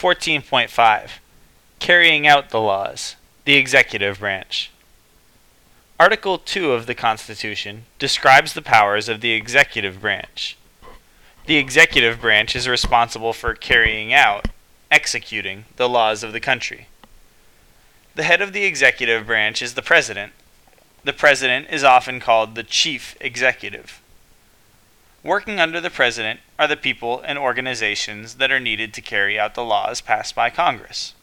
14.5 Carrying out the laws, the executive branch. Article 2 of the Constitution describes the powers of the executive branch. The executive branch is responsible for carrying out, executing, the laws of the country. The head of the executive branch is the president. The president is often called the chief executive. Working under the president are the people and organizations that are needed to carry out the laws passed by Congress.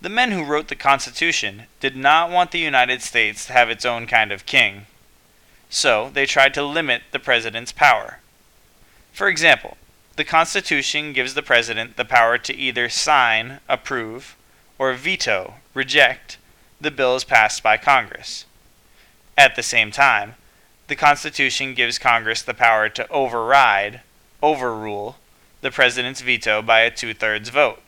The men who wrote the Constitution did not want the United States to have its own kind of king, so they tried to limit the president's power. For example, the Constitution gives the president the power to either sign, approve, or veto, reject, the bills passed by Congress. At the same time, the Constitution gives Congress the power to override, overrule, the president's veto by a two thirds vote.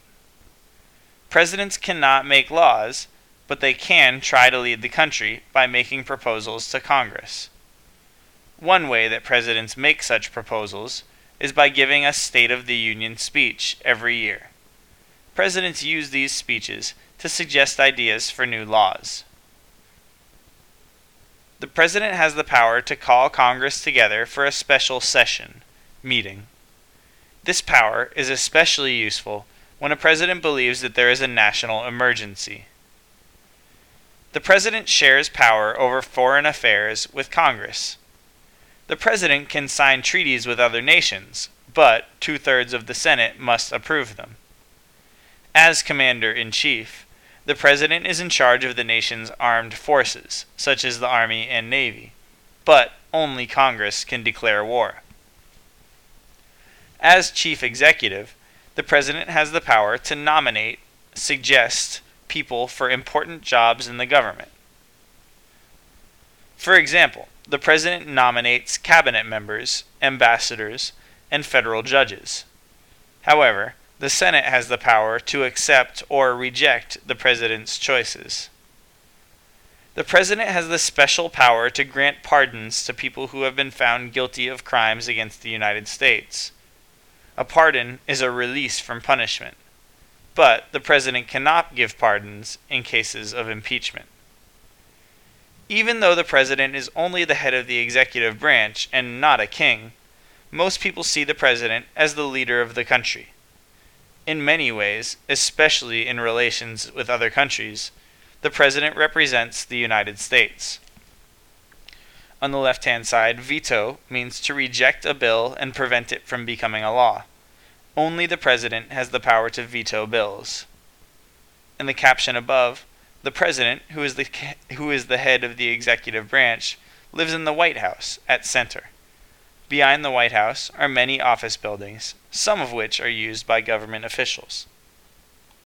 Presidents cannot make laws, but they can try to lead the country by making proposals to Congress. One way that presidents make such proposals is by giving a State of the Union speech every year. Presidents use these speeches to suggest ideas for new laws. The President has the power to call Congress together for a special session, meeting. This power is especially useful when a President believes that there is a national emergency. The President shares power over foreign affairs with Congress. The President can sign treaties with other nations, but two thirds of the Senate must approve them. As Commander in Chief, the President is in charge of the nation's armed forces, such as the Army and Navy, but only Congress can declare war. As Chief Executive, the President has the power to nominate, suggest people for important jobs in the government. For example, the President nominates cabinet members, ambassadors, and federal judges. However, the Senate has the power to accept or reject the President's choices. The President has the special power to grant pardons to people who have been found guilty of crimes against the United States. A pardon is a release from punishment, but the President cannot give pardons in cases of impeachment. Even though the President is only the head of the executive branch and not a king, most people see the President as the leader of the country in many ways, especially in relations with other countries, the President represents the United States. On the left hand side, veto means to reject a bill and prevent it from becoming a law. Only the President has the power to veto bills. In the caption above, the President, who is the, who is the head of the executive branch, lives in the White House at center. Behind the White House are many office buildings, some of which are used by government officials.